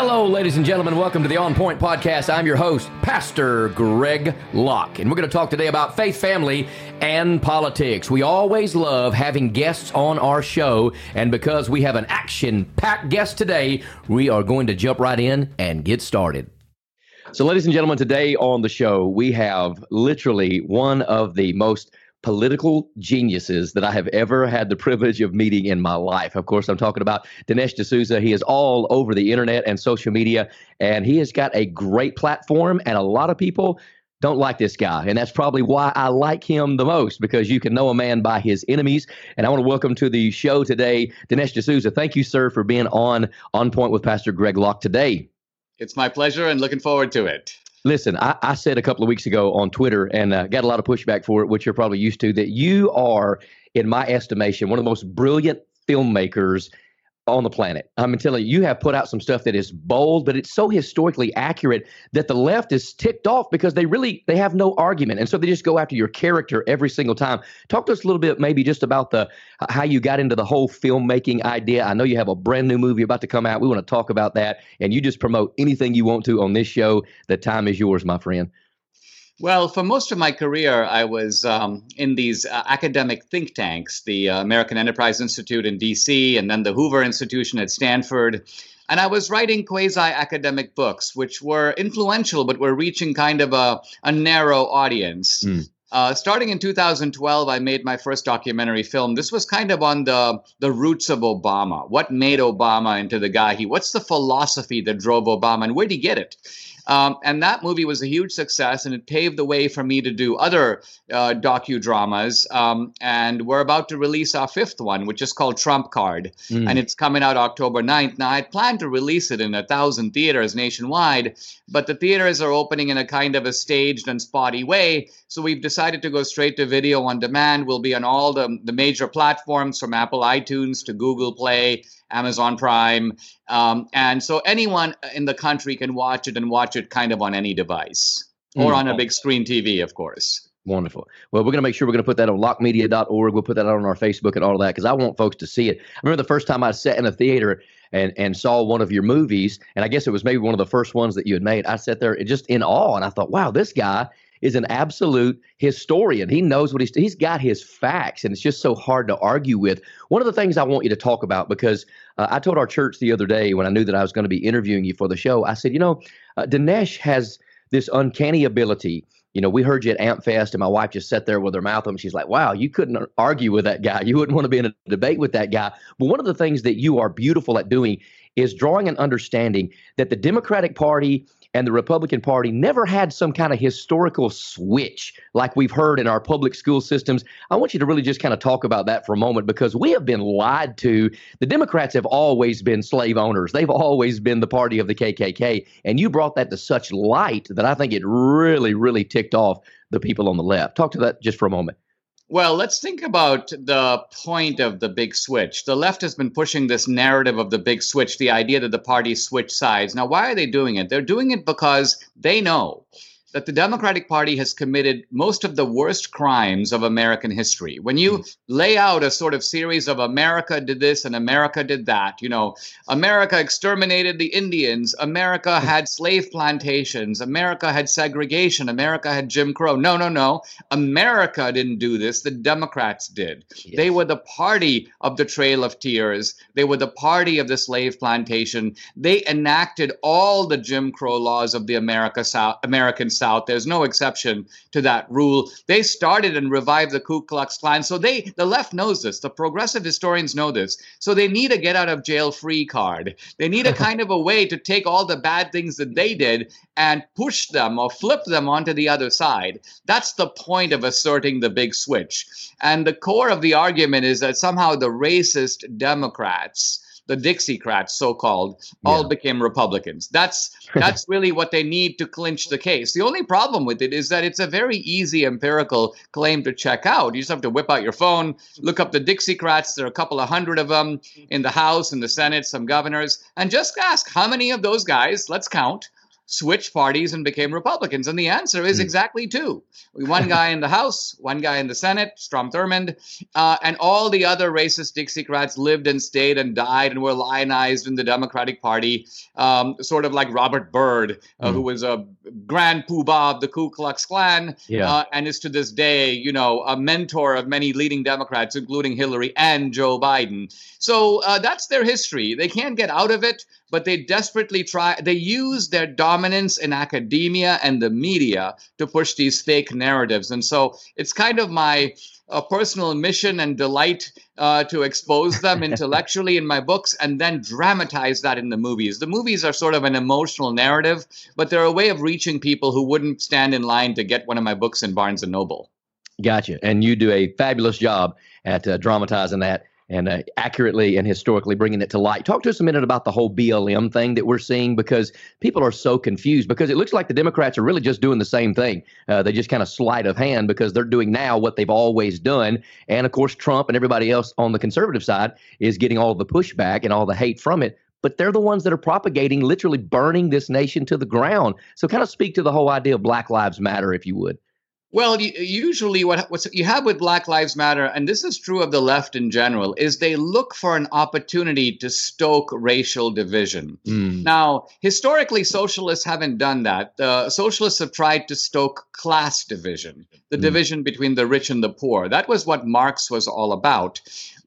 Hello, ladies and gentlemen. Welcome to the On Point Podcast. I'm your host, Pastor Greg Locke, and we're going to talk today about faith, family, and politics. We always love having guests on our show, and because we have an action packed guest today, we are going to jump right in and get started. So, ladies and gentlemen, today on the show, we have literally one of the most political geniuses that I have ever had the privilege of meeting in my life. Of course, I'm talking about Dinesh D'Souza. He is all over the internet and social media, and he has got a great platform, and a lot of people don't like this guy. And that's probably why I like him the most because you can know a man by his enemies. And I want to welcome to the show today, Dinesh D'Souza. Thank you, sir, for being on On Point with Pastor Greg Locke today. It's my pleasure and looking forward to it. Listen, I, I, said a couple of weeks ago on Twitter and uh, got a lot of pushback for it, which you're probably used to, that you are, in my estimation, one of the most brilliant filmmakers on the planet. I'm telling you, you have put out some stuff that is bold, but it's so historically accurate that the left is ticked off because they really they have no argument, and so they just go after your character every single time. Talk to us a little bit, maybe just about the how you got into the whole filmmaking idea. I know you have a brand new movie about to come out. We want to talk about that, and you just promote anything you want to on this show. The time is yours, my friend. Well, for most of my career, I was um, in these uh, academic think tanks, the uh, American Enterprise Institute in DC, and then the Hoover Institution at Stanford. And I was writing quasi academic books, which were influential, but were reaching kind of a, a narrow audience. Mm. Uh, starting in 2012, I made my first documentary film. This was kind of on the the roots of Obama. What made Obama into the guy he? What's the philosophy that drove Obama, and where did he get it? Um, and that movie was a huge success, and it paved the way for me to do other uh, docudramas. Um, and we're about to release our fifth one, which is called Trump Card, mm. and it's coming out October 9th. Now, I planned to release it in a thousand theaters nationwide, but the theaters are opening in a kind of a staged and spotty way. So we've decided to go straight to video on demand. We'll be on all the, the major platforms from Apple iTunes to Google Play Amazon Prime. Um, and so anyone in the country can watch it and watch it kind of on any device or mm. on a big screen TV, of course. Wonderful. Well, we're going to make sure we're going to put that on lockemedia.org. We'll put that out on our Facebook and all of that because I want folks to see it. I remember the first time I sat in a theater and and saw one of your movies, and I guess it was maybe one of the first ones that you had made. I sat there just in awe, and I thought, wow, this guy is an absolute historian. He knows what he's he's got his facts, and it's just so hard to argue with. One of the things I want you to talk about because uh, I told our church the other day when I knew that I was going to be interviewing you for the show, I said, you know, uh, Dinesh has this uncanny ability. You know, we heard you at AmpFest, and my wife just sat there with her mouth open. She's like, "Wow, you couldn't argue with that guy. You wouldn't want to be in a debate with that guy." But one of the things that you are beautiful at doing is drawing an understanding that the Democratic Party and the Republican Party never had some kind of historical switch like we've heard in our public school systems. I want you to really just kind of talk about that for a moment because we have been lied to. The Democrats have always been slave owners, they've always been the party of the KKK. And you brought that to such light that I think it really, really ticked off the people on the left. Talk to that just for a moment. Well, let's think about the point of the big switch. The left has been pushing this narrative of the big switch, the idea that the parties switch sides. Now, why are they doing it? They're doing it because they know that the Democratic Party has committed most of the worst crimes of American history. When you mm. lay out a sort of series of America did this and America did that, you know, America exterminated the Indians, America had slave plantations, America had segregation, America had Jim Crow. No, no, no. America didn't do this. The Democrats did. Yes. They were the party of the Trail of Tears. They were the party of the slave plantation. They enacted all the Jim Crow laws of the America South, American South. There's no exception to that rule. They started and revived the Ku Klux Klan. So they, the left knows this. The progressive historians know this. So they need a get out of jail free card. They need a kind of a way to take all the bad things that they did and push them or flip them onto the other side. That's the point of asserting the big switch. And the core of the argument is that somehow the racist Democrats the Dixiecrats, so-called, yeah. all became Republicans. That's that's really what they need to clinch the case. The only problem with it is that it's a very easy empirical claim to check out. You just have to whip out your phone, look up the Dixiecrats. There are a couple of hundred of them in the House in the Senate, some governors, and just ask how many of those guys. Let's count switched parties and became Republicans? And the answer is mm. exactly two. One guy in the House, one guy in the Senate, Strom Thurmond, uh, and all the other racist Dixiecrats lived and stayed and died and were lionized in the Democratic Party, um, sort of like Robert Byrd, uh, mm. who was a grand poobah of the Ku Klux Klan, yeah. uh, and is to this day, you know, a mentor of many leading Democrats, including Hillary and Joe Biden. So uh, that's their history. They can't get out of it, but they desperately try. They use their dominance in academia and the media to push these fake narratives. And so it's kind of my a personal mission and delight uh, to expose them intellectually in my books and then dramatize that in the movies. The movies are sort of an emotional narrative, but they're a way of reaching people who wouldn't stand in line to get one of my books in Barnes and Noble. Gotcha. And you do a fabulous job at uh, dramatizing that and uh, accurately and historically bringing it to light. Talk to us a minute about the whole BLM thing that we're seeing because people are so confused because it looks like the Democrats are really just doing the same thing. Uh, they just kind of sleight of hand because they're doing now what they've always done. And of course, Trump and everybody else on the conservative side is getting all the pushback and all the hate from it. But they're the ones that are propagating, literally burning this nation to the ground. So, kind of speak to the whole idea of Black Lives Matter, if you would. Well, usually what what you have with Black Lives Matter, and this is true of the left in general, is they look for an opportunity to stoke racial division. Mm. Now, historically, socialists haven't done that. Uh, socialists have tried to stoke class division, the mm. division between the rich and the poor. That was what Marx was all about.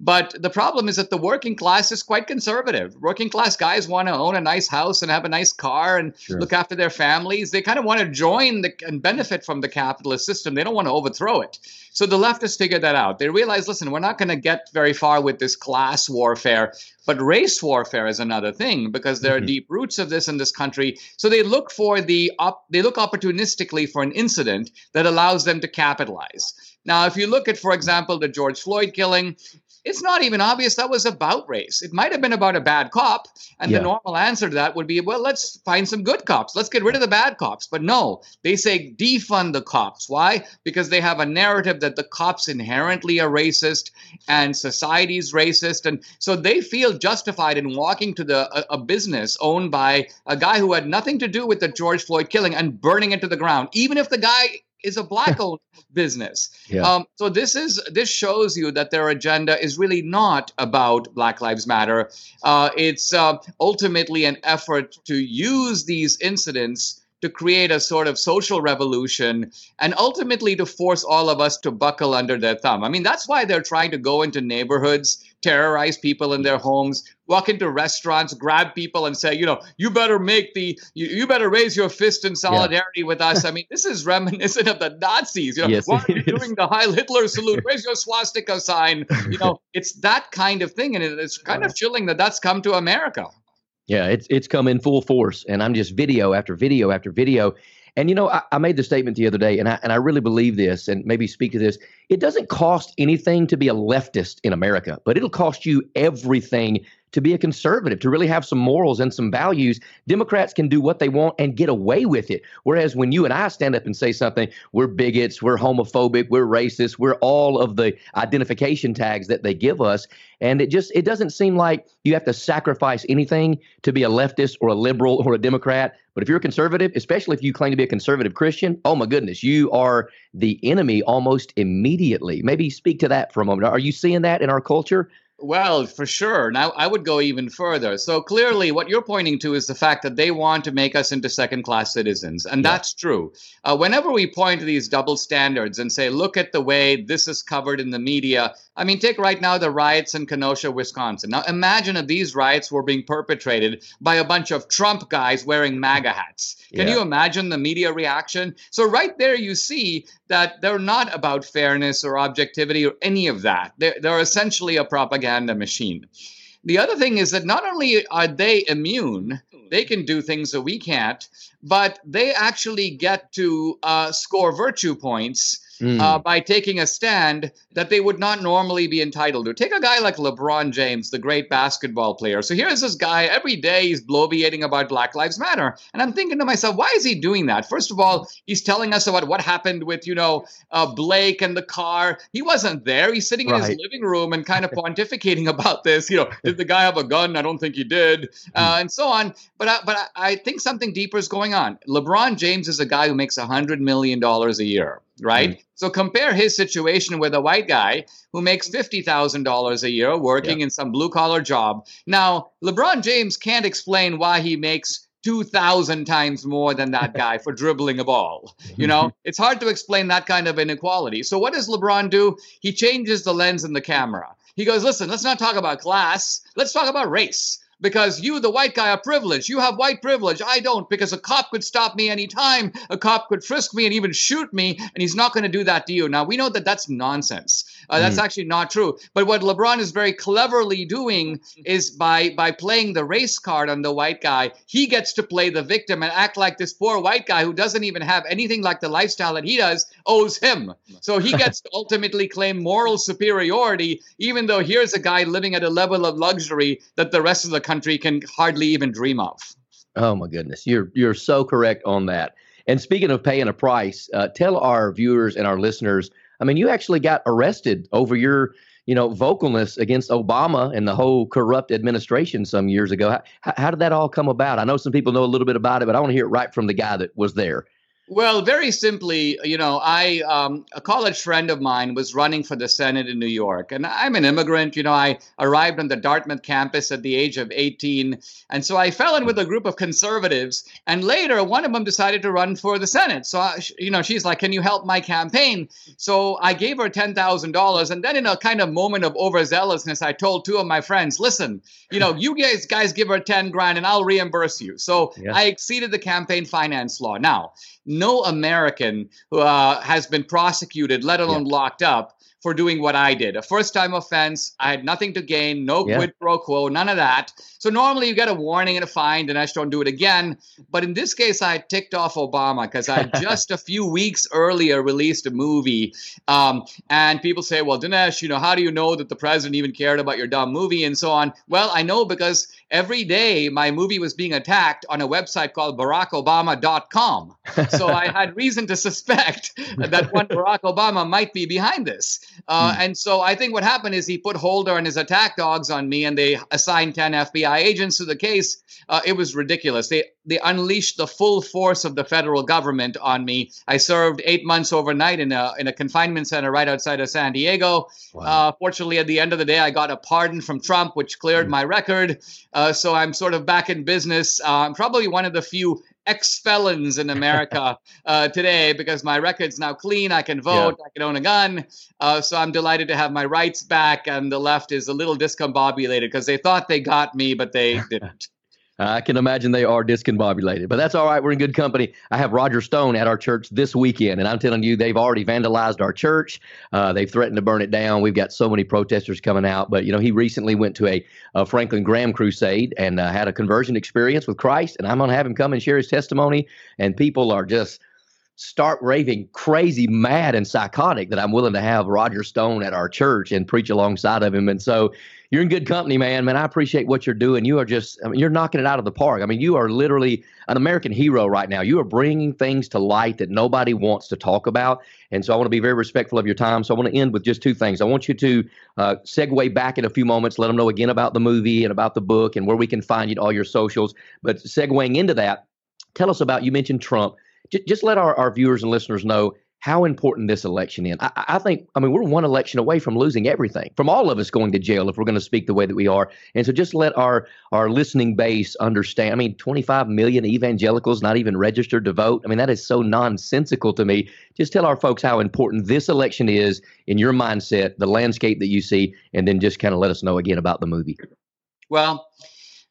But the problem is that the working class is quite conservative. Working class guys want to own a nice house and have a nice car and sure. look after their families. They kind of want to join the, and benefit from the capitalist system. They don't want to overthrow it. So the leftists figured that out. They realized, listen, we're not going to get very far with this class warfare, but race warfare is another thing because there mm-hmm. are deep roots of this in this country. So they look for the op- they look opportunistically for an incident that allows them to capitalize. Now, if you look at, for example, the George Floyd killing, it's not even obvious that was about race. It might have been about a bad cop. And yeah. the normal answer to that would be, well, let's find some good cops. Let's get rid of the bad cops. But no, they say defund the cops. Why? Because they have a narrative that the cops inherently are racist and society's racist. And so they feel justified in walking to the a, a business owned by a guy who had nothing to do with the George Floyd killing and burning it to the ground, even if the guy is a black owned business. Yeah. Um, so this is this shows you that their agenda is really not about Black Lives Matter. Uh, it's uh, ultimately an effort to use these incidents to create a sort of social revolution and ultimately to force all of us to buckle under their thumb. I mean, that's why they're trying to go into neighborhoods terrorize people in their homes, walk into restaurants, grab people, and say, you know, you better make the, you, you better raise your fist in solidarity yeah. with us. I mean, this is reminiscent of the Nazis. You know, yes, why are you doing the Heil Hitler salute? Where's your swastika sign? You know, it's that kind of thing, and it's kind of chilling that that's come to America. Yeah, it's it's come in full force, and I'm just video after video after video. And you know, I, I, made the statement the other day, and I and I really believe this, and maybe speak to this. It doesn't cost anything to be a leftist in America, but it'll cost you everything to be a conservative, to really have some morals and some values, Democrats can do what they want and get away with it. Whereas when you and I stand up and say something, we're bigots, we're homophobic, we're racist, we're all of the identification tags that they give us. And it just it doesn't seem like you have to sacrifice anything to be a leftist or a liberal or a Democrat. But if you're a conservative, especially if you claim to be a conservative Christian, oh my goodness, you are the enemy almost immediately. Maybe speak to that for a moment. Are you seeing that in our culture? Well, for sure. Now, I would go even further. So clearly, what you're pointing to is the fact that they want to make us into second class citizens. And yeah. that's true. Uh, whenever we point to these double standards and say, look at the way this is covered in the media, I mean, take right now the riots in Kenosha, Wisconsin. Now, imagine if these riots were being perpetrated by a bunch of Trump guys wearing MAGA hats. Can yeah. you imagine the media reaction? So, right there, you see that they're not about fairness or objectivity or any of that. They're, they're essentially a propaganda machine. The other thing is that not only are they immune, they can do things that we can't, but they actually get to uh, score virtue points mm. uh, by taking a stand that they would not normally be entitled to. Take a guy like LeBron James, the great basketball player. So here's this guy, every day he's bloviating about Black Lives Matter. And I'm thinking to myself, why is he doing that? First of all, he's telling us about what happened with, you know, uh, Blake and the car. He wasn't there. He's sitting right. in his living room and kind of pontificating about this. You know, did the guy have a gun? I don't think he did. Uh, and so on. But, I, but I, I think something deeper is going on. LeBron James is a guy who makes $100 million a year right? Mm. So compare his situation with a white guy who makes $50,000 a year working in some blue collar job. Now, LeBron James can't explain why he makes 2,000 times more than that guy for dribbling a ball. You know, it's hard to explain that kind of inequality. So, what does LeBron do? He changes the lens in the camera. He goes, listen, let's not talk about class. Let's talk about race because you, the white guy, are privileged. You have white privilege. I don't because a cop could stop me anytime. A cop could frisk me and even shoot me, and he's not going to do that to you. Now, we know that that's nonsense. Uh, that's mm. actually not true. But what LeBron is very cleverly doing is by by playing the race card on the white guy, he gets to play the victim and act like this poor white guy who doesn't even have anything like the lifestyle that he does owes him. So he gets to ultimately claim moral superiority, even though here's a guy living at a level of luxury that the rest of the country can hardly even dream of. Oh my goodness, you're you're so correct on that. And speaking of paying a price, uh, tell our viewers and our listeners. I mean, you actually got arrested over your you know vocalness against Obama and the whole corrupt administration some years ago. How, how did that all come about? I know some people know a little bit about it, but I want to hear it right from the guy that was there. Well, very simply, you know, I um, a college friend of mine was running for the Senate in New York, and I'm an immigrant. You know, I arrived on the Dartmouth campus at the age of 18, and so I fell in with a group of conservatives. And later, one of them decided to run for the Senate. So, I, you know, she's like, "Can you help my campaign?" So I gave her ten thousand dollars, and then in a kind of moment of overzealousness, I told two of my friends, "Listen, you know, you guys guys give her ten grand, and I'll reimburse you." So yeah. I exceeded the campaign finance law. Now no American uh, has been prosecuted, let alone yeah. locked up, for doing what I did. A first time offense. I had nothing to gain, no yeah. quid pro quo, none of that. So normally you get a warning and a fine, and I just don't do it again. But in this case, I ticked off Obama because I just a few weeks earlier released a movie. Um, and people say, well, Dinesh, you know, how do you know that the president even cared about your dumb movie and so on? Well, I know because every day my movie was being attacked on a website called barackobama.com. So I had reason to suspect that one Barack Obama might be behind this. Uh, hmm. And so I think what happened is he put Holder and his attack dogs on me, and they assigned 10 FBI agents to the case. Uh, it was ridiculous. They they unleashed the full force of the federal government on me. I served eight months overnight in a in a confinement center right outside of San Diego. Wow. Uh, fortunately, at the end of the day, I got a pardon from Trump, which cleared mm. my record. Uh, so I'm sort of back in business. Uh, I'm probably one of the few ex felons in America uh, today because my record's now clean. I can vote. Yeah. I can own a gun. Uh, so I'm delighted to have my rights back. And the left is a little discombobulated because they thought they got me, but they didn't. I can imagine they are discombobulated, but that's all right. We're in good company. I have Roger Stone at our church this weekend, and I'm telling you, they've already vandalized our church. Uh, they've threatened to burn it down. We've got so many protesters coming out. But, you know, he recently went to a, a Franklin Graham crusade and uh, had a conversion experience with Christ, and I'm going to have him come and share his testimony. And people are just start raving crazy mad and psychotic that I'm willing to have Roger Stone at our church and preach alongside of him. And so you're in good company, man. Man, I appreciate what you're doing. You are just, I mean, you're knocking it out of the park. I mean, you are literally an American hero right now. You are bringing things to light that nobody wants to talk about. And so I want to be very respectful of your time. So I want to end with just two things. I want you to uh, segue back in a few moments, let them know again about the movie and about the book and where we can find you all your socials. But segueing into that, tell us about, you mentioned Trump. Just let our, our viewers and listeners know how important this election is. I, I, think, I mean, we're one election away from losing everything, from all of us going to jail if we're going to speak the way that we are. And so just let our, our listening base understand. I mean, 25 million evangelicals not even registered to vote. I mean, that is so nonsensical to me. Just tell our folks how important this election is in your mindset, the landscape that you see, and then just kind of let us know again about the movie. Well,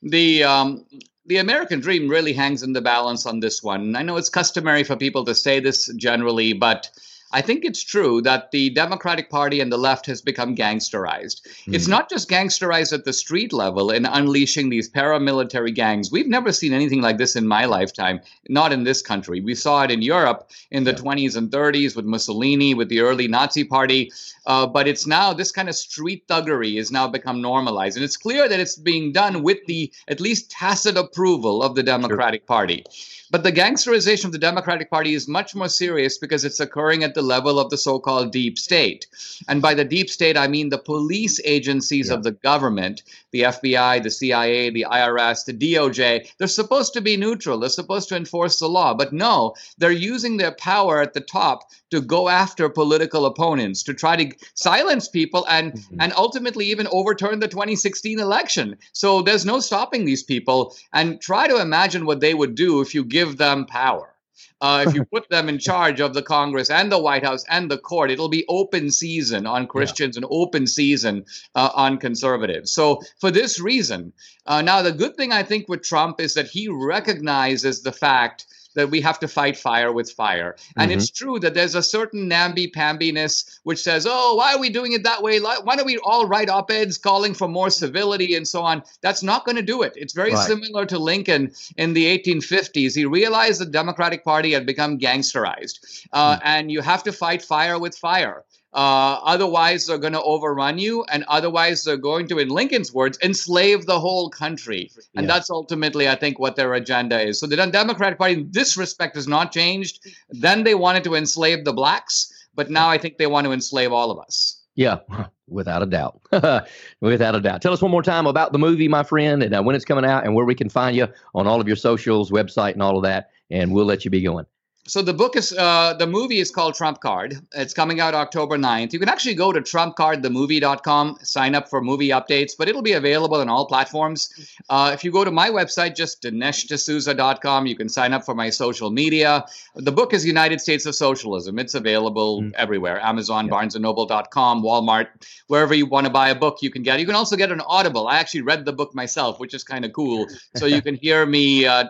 the um, the American dream really hangs in the balance on this one. I know it's customary for people to say this generally, but I think it's true that the Democratic Party and the left has become gangsterized. Mm. It's not just gangsterized at the street level in unleashing these paramilitary gangs. We've never seen anything like this in my lifetime, not in this country. We saw it in Europe in the yeah. 20s and 30s with Mussolini, with the early Nazi Party. Uh, but it's now this kind of street thuggery has now become normalized. And it's clear that it's being done with the at least tacit approval of the Democratic sure. Party. But the gangsterization of the Democratic Party is much more serious because it's occurring at the level of the so called deep state. And by the deep state, I mean the police agencies yeah. of the government, the FBI, the CIA, the IRS, the DOJ. They're supposed to be neutral, they're supposed to enforce the law. But no, they're using their power at the top to go after political opponents, to try to silence people and, mm-hmm. and ultimately even overturn the 2016 election. So there's no stopping these people. And try to imagine what they would do if you give them power. Uh, if you put them in charge of the Congress and the White House and the court, it'll be open season on Christians yeah. and open season uh, on conservatives. So, for this reason, uh, now the good thing I think with Trump is that he recognizes the fact that we have to fight fire with fire. And mm-hmm. it's true that there's a certain namby-pambiness which says, oh, why are we doing it that way? Why don't we all write op-eds calling for more civility and so on? That's not going to do it. It's very right. similar to Lincoln in the 1850s. He realized the Democratic Party had become gangsterized, uh, mm-hmm. and you have to fight fire with fire. Uh, otherwise, they're going to overrun you, and otherwise, they're going to, in Lincoln's words, enslave the whole country. And yeah. that's ultimately, I think, what their agenda is. So the Democratic Party, in this respect, has not changed. Then they wanted to enslave the blacks, but now I think they want to enslave all of us. Yeah, without a doubt. without a doubt. Tell us one more time about the movie, my friend, and uh, when it's coming out, and where we can find you on all of your socials, website, and all of that. And we'll let you be going so the book is uh, the movie is called Trump Card. It's coming out October 9th. You can actually go to trumpcardthemovie.com, sign up for movie updates, but it'll be available on all platforms. Uh, if you go to my website, just dineshdsouza.com, you can sign up for my social media. The book is United States of Socialism. It's available mm. everywhere. Amazon, yeah. barnesandnoble.com, Walmart, wherever you want to buy a book, you can get it. You can also get an Audible. I actually read the book myself, which is kind of cool. So you can hear me uh,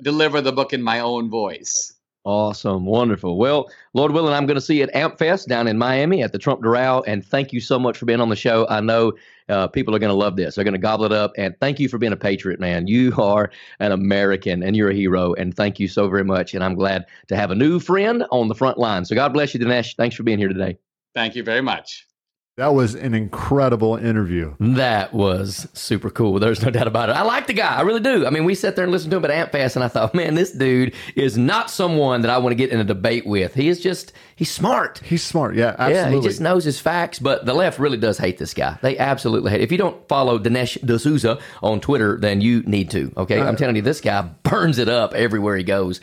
deliver the book in my own voice. Awesome. Wonderful. Well, Lord willing, I'm going to see you at AmpFest down in Miami at the Trump Doral. And thank you so much for being on the show. I know uh, people are going to love this. They're going to gobble it up. And thank you for being a patriot, man. You are an American and you're a hero. And thank you so very much. And I'm glad to have a new friend on the front line. So God bless you, Dinesh. Thanks for being here today. Thank you very much. That was an incredible interview. That was super cool. There's no doubt about it. I like the guy. I really do. I mean, we sat there and listened to him at AmpFest, and I thought, man, this dude is not someone that I want to get in a debate with. He is just, he's smart. He's smart. Yeah, absolutely. Yeah, he just knows his facts, but the left really does hate this guy. They absolutely hate If you don't follow Dinesh D'Souza on Twitter, then you need to, okay? Uh, I'm telling you, this guy burns it up everywhere he goes.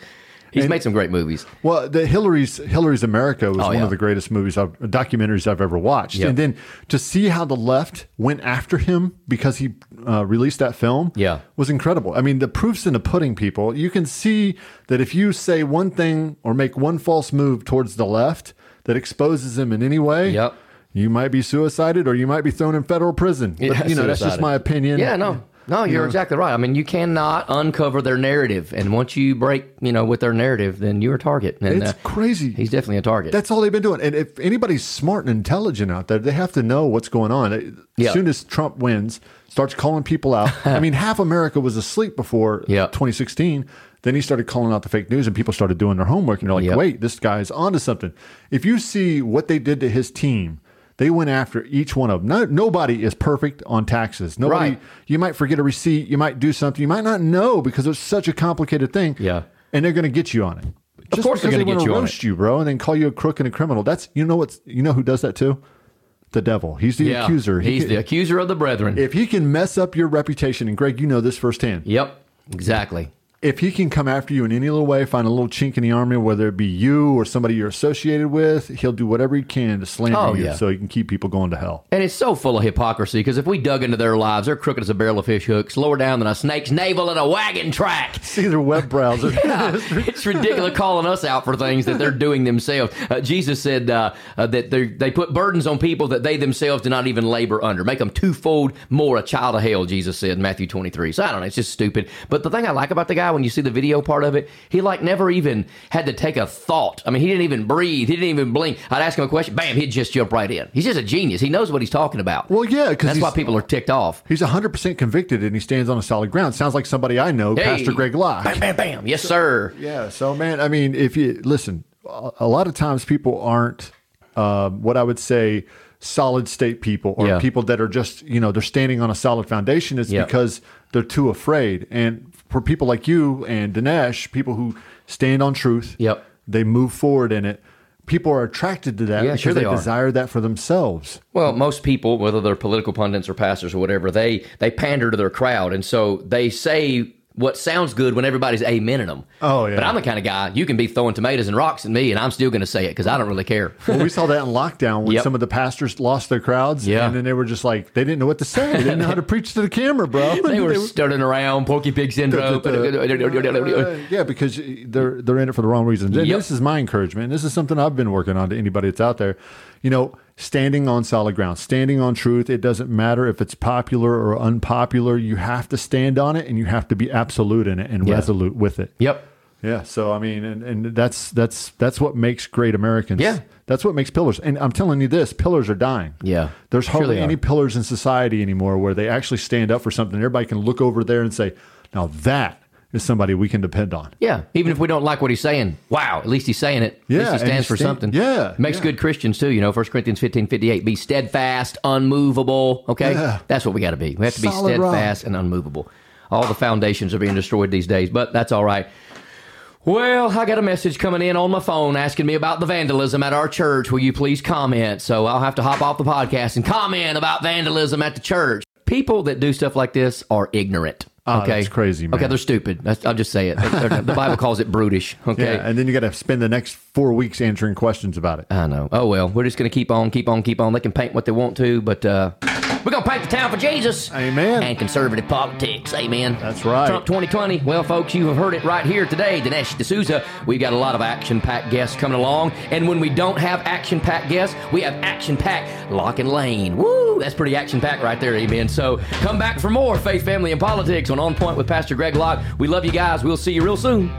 He's and, made some great movies. Well, the Hillary's Hillary's America was oh, one yeah. of the greatest movies, I've, documentaries I've ever watched. Yep. And then to see how the left went after him because he uh, released that film, yeah. was incredible. I mean, the proofs in the pudding. People, you can see that if you say one thing or make one false move towards the left that exposes him in any way, yep. you might be suicided or you might be thrown in federal prison. But, yeah, you know, that's just my opinion. Yeah, no. No, you're exactly right. I mean, you cannot uncover their narrative, and once you break, you know, with their narrative, then you're a target. And, it's uh, crazy. He's definitely a target. That's all they've been doing. And if anybody's smart and intelligent out there, they have to know what's going on. As soon as Trump wins, starts calling people out. I mean, half America was asleep before yep. 2016. Then he started calling out the fake news, and people started doing their homework. And they're like, yep. "Wait, this guy's onto something." If you see what they did to his team they went after each one of them. No, nobody is perfect on taxes. Nobody. Right. You might forget a receipt. You might do something. You might not know because it's such a complicated thing. Yeah. And they're going to get you on it. Just of course, they're going to get you roast you, bro, and then call you a crook and a criminal. That's you know what's you know who does that too. The devil. He's the yeah, accuser. He he's can, the accuser of the brethren. If he can mess up your reputation, and Greg, you know this firsthand. Yep, exactly if he can come after you in any little way, find a little chink in the armor, whether it be you or somebody you're associated with, he'll do whatever he can to slander oh, you yeah. so he can keep people going to hell. And it's so full of hypocrisy because if we dug into their lives, they're crooked as a barrel of fish hooks, lower down than a snake's navel in a wagon track. See their web browser. yeah, it's ridiculous calling us out for things that they're doing themselves. Uh, Jesus said uh, uh, that they put burdens on people that they themselves do not even labor under, make them twofold more a child of hell, Jesus said in Matthew 23. So I don't know, it's just stupid. But the thing I like about the guy guy when you see the video part of it. He like never even had to take a thought. I mean, he didn't even breathe. He didn't even blink. I'd ask him a question, bam, he'd just jump right in. He's just a genius. He knows what he's talking about. Well, yeah, because that's why people are ticked off. He's 100 percent convicted and he stands on a solid ground. Sounds like somebody I know, hey, Pastor Greg Locke. Bam, bam, bam. Yes, sir. Yeah. So, man, I mean, if you listen, a lot of times people aren't uh, what I would say solid state people or yeah. people that are just you know they're standing on a solid foundation is because they're too afraid and for people like you and Dinesh people who stand on truth yep. they move forward in it. People are attracted to that yeah, because sure they, they desire that for themselves. Well most people whether they're political pundits or pastors or whatever they they pander to their crowd. And so they say what sounds good when everybody's amening them. Oh yeah. But I'm the kind of guy you can be throwing tomatoes and rocks at me, and I'm still going to say it because I don't really care. well, we saw that in lockdown when yep. some of the pastors lost their crowds, yeah. and then they were just like they didn't know what to say. They didn't know how to preach to the camera, bro. they were stuttering around, Porky Pig syndrome. yeah, because they're they're in it for the wrong reasons. Yep. this is my encouragement. This is something I've been working on to anybody that's out there. You know standing on solid ground, standing on truth. It doesn't matter if it's popular or unpopular. You have to stand on it and you have to be absolute in it and yeah. resolute with it. Yep. Yeah. So I mean, and, and that's that's that's what makes great Americans. Yeah. That's what makes pillars. And I'm telling you this, pillars are dying. Yeah. There's hardly sure any pillars in society anymore where they actually stand up for something. Everybody can look over there and say, now that is somebody we can depend on. Yeah, even if we don't like what he's saying, wow, at least he's saying it. Yeah, at least he stands for stand, something. Yeah, makes yeah. good Christians too. You know, First Corinthians 15, 58, be steadfast, unmovable. Okay, yeah. that's what we got to be. We have to be Solid steadfast rock. and unmovable. All the foundations are being destroyed these days, but that's all right. Well, I got a message coming in on my phone asking me about the vandalism at our church. Will you please comment? So I'll have to hop off the podcast and comment about vandalism at the church. People that do stuff like this are ignorant. Oh, okay, that's crazy. Man. Okay, they're stupid. That's, I'll just say it. the Bible calls it brutish. Okay, yeah, and then you got to spend the next four weeks answering questions about it. I know. Oh well, we're just going to keep on, keep on, keep on. They can paint what they want to, but uh, we're going to paint the town for Jesus. Amen. And conservative politics. Amen. That's right. Trump 2020. Well, folks, you have heard it right here today. Dinesh D'Souza. We've got a lot of action-packed guests coming along, and when we don't have action-packed guests, we have action-packed Locke and Lane. Woo! That's pretty action-packed right there. Amen. So come back for more faith, family, and politics on On Point with Pastor Greg Locke. We love you guys. We'll see you real soon.